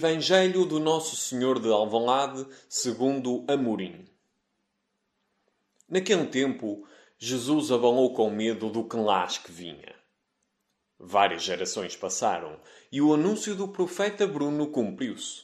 Evangelho do Nosso Senhor de Alvalade, segundo Amorim. Naquele tempo, Jesus abalou com medo do lá que vinha. Várias gerações passaram e o anúncio do profeta Bruno cumpriu-se.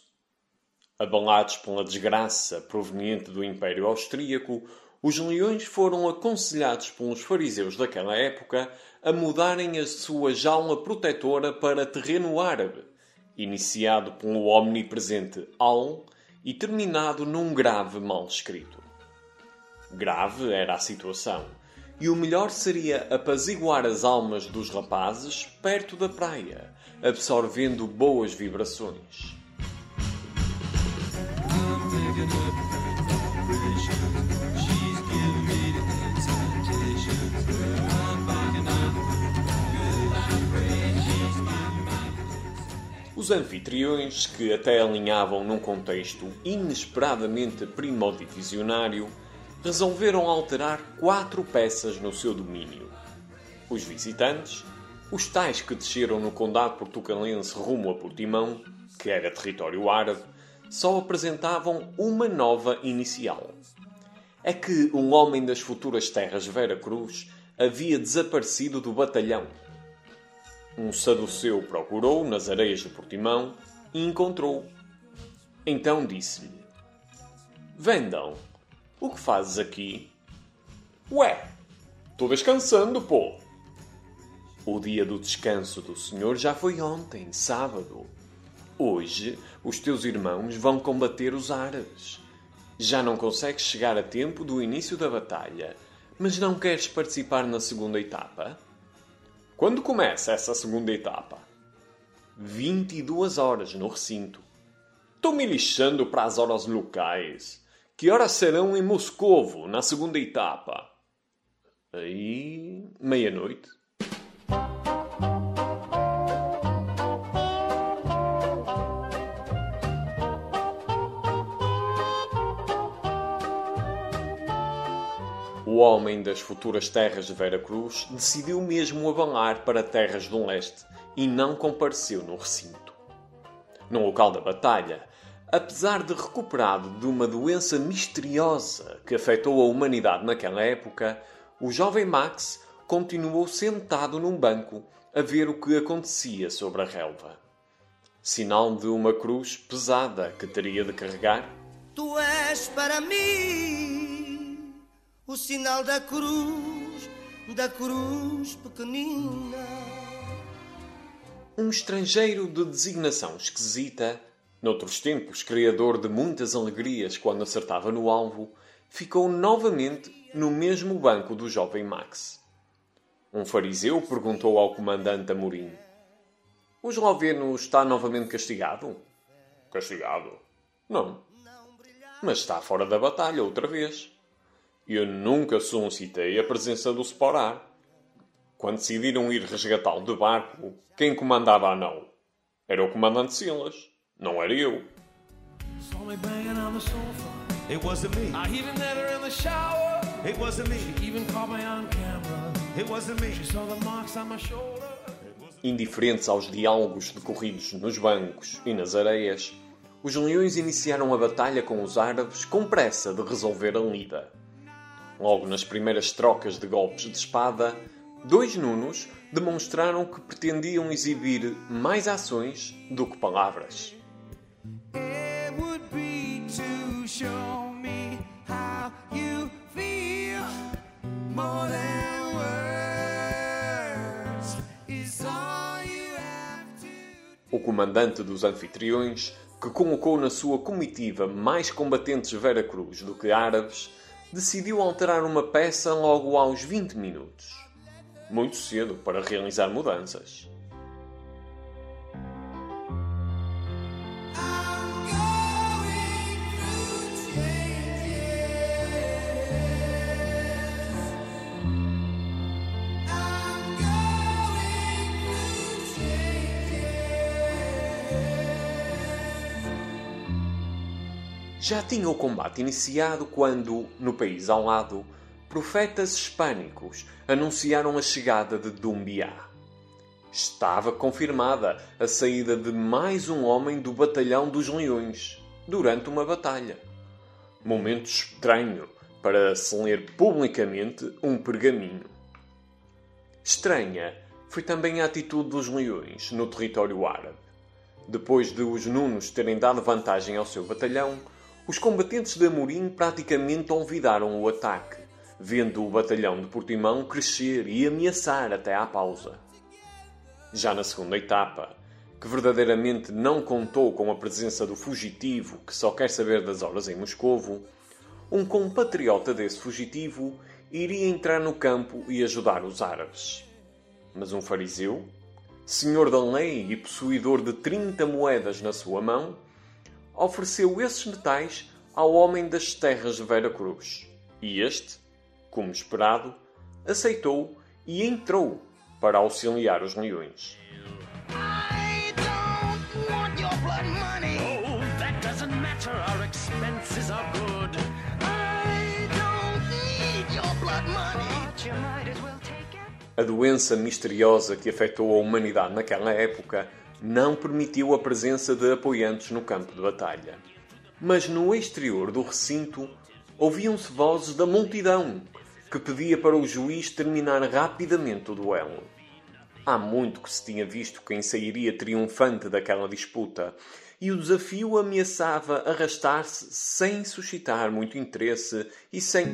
Abalados pela desgraça proveniente do Império Austríaco, os leões foram aconselhados pelos fariseus daquela época a mudarem a sua jaula protetora para terreno árabe, iniciado pelo omnipresente Al e terminado num grave mal escrito. Grave era a situação, e o melhor seria apaziguar as almas dos rapazes perto da praia, absorvendo boas vibrações. Os anfitriões, que até alinhavam num contexto inesperadamente primodivisionário, resolveram alterar quatro peças no seu domínio. Os visitantes, os tais que desceram no condado portucalense rumo a Portimão, que era território árabe, só apresentavam uma nova inicial. É que um homem das futuras terras Vera Cruz havia desaparecido do batalhão. Um saduceu procurou nas areias de Portimão e encontrou. Então disse-lhe: Vendão, o que fazes aqui? Ué, estou descansando, pô. O dia do descanso do senhor já foi ontem, sábado. Hoje, os teus irmãos vão combater os árabes. Já não consegues chegar a tempo do início da batalha, mas não queres participar na segunda etapa? Quando começa essa segunda etapa? 22 horas no recinto. Estou me lixando para as horas locais. Que horas serão em Moscovo, na segunda etapa? Aí, meia-noite. O homem das futuras terras de Vera Cruz decidiu mesmo abalar para terras do leste e não compareceu no recinto. No local da batalha, apesar de recuperado de uma doença misteriosa que afetou a humanidade naquela época, o jovem Max continuou sentado num banco a ver o que acontecia sobre a relva. Sinal de uma cruz pesada que teria de carregar. Tu és para mim o sinal da cruz, da cruz pequenina. Um estrangeiro de designação esquisita, noutros tempos criador de muitas alegrias quando acertava no alvo, ficou novamente no mesmo banco do jovem Max. Um fariseu perguntou ao comandante Amorim: O esloveno está novamente castigado? Castigado? Não. Mas está fora da batalha outra vez. Eu nunca solicitei a presença do Sporar. Quando decidiram ir resgatá-lo de barco, quem comandava a nau? Era o comandante Silas, não era eu. Saw me banging on the sofa. It wasn't me. I even met her in the shower. It wasn't me. She even caught me on camera. It wasn't me. She saw the marks on my shoulder. Indiferentes aos diálogos decorridos nos bancos e nas areias, os leões iniciaram a batalha com os árabes com pressa de resolver a lida. Logo nas primeiras trocas de golpes de espada, dois nunos demonstraram que pretendiam exibir mais ações do que palavras. O comandante dos anfitriões, que colocou na sua comitiva mais combatentes Vera Cruz do que árabes, decidiu alterar uma peça logo aos 20 minutos. Muito cedo para realizar mudanças. Já tinha o combate iniciado quando, no país ao lado, profetas hispânicos anunciaram a chegada de Dumbiá. Estava confirmada a saída de mais um homem do batalhão dos leões durante uma batalha. Momento estranho para se ler publicamente um pergaminho. Estranha foi também a atitude dos leões no território árabe. Depois de os nunos terem dado vantagem ao seu batalhão, os combatentes de Amorim praticamente olvidaram o ataque, vendo o batalhão de Portimão crescer e ameaçar até à pausa. Já na segunda etapa, que verdadeiramente não contou com a presença do fugitivo que só quer saber das horas em Moscovo, um compatriota desse fugitivo iria entrar no campo e ajudar os árabes. Mas um fariseu, senhor da lei e possuidor de 30 moedas na sua mão, ofereceu esses metais ao homem das terras de Vera Cruz. E este, como esperado, aceitou e entrou para auxiliar os leões. A doença misteriosa que afetou a humanidade naquela época não permitiu a presença de apoiantes no campo de batalha. Mas no exterior do recinto ouviam-se vozes da multidão que pedia para o juiz terminar rapidamente o duelo. Há muito que se tinha visto quem sairia triunfante daquela disputa, e o desafio ameaçava arrastar-se sem suscitar muito interesse e sem.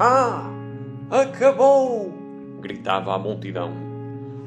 Ah! Acabou! gritava a multidão.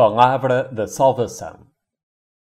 Palavra da Salvação.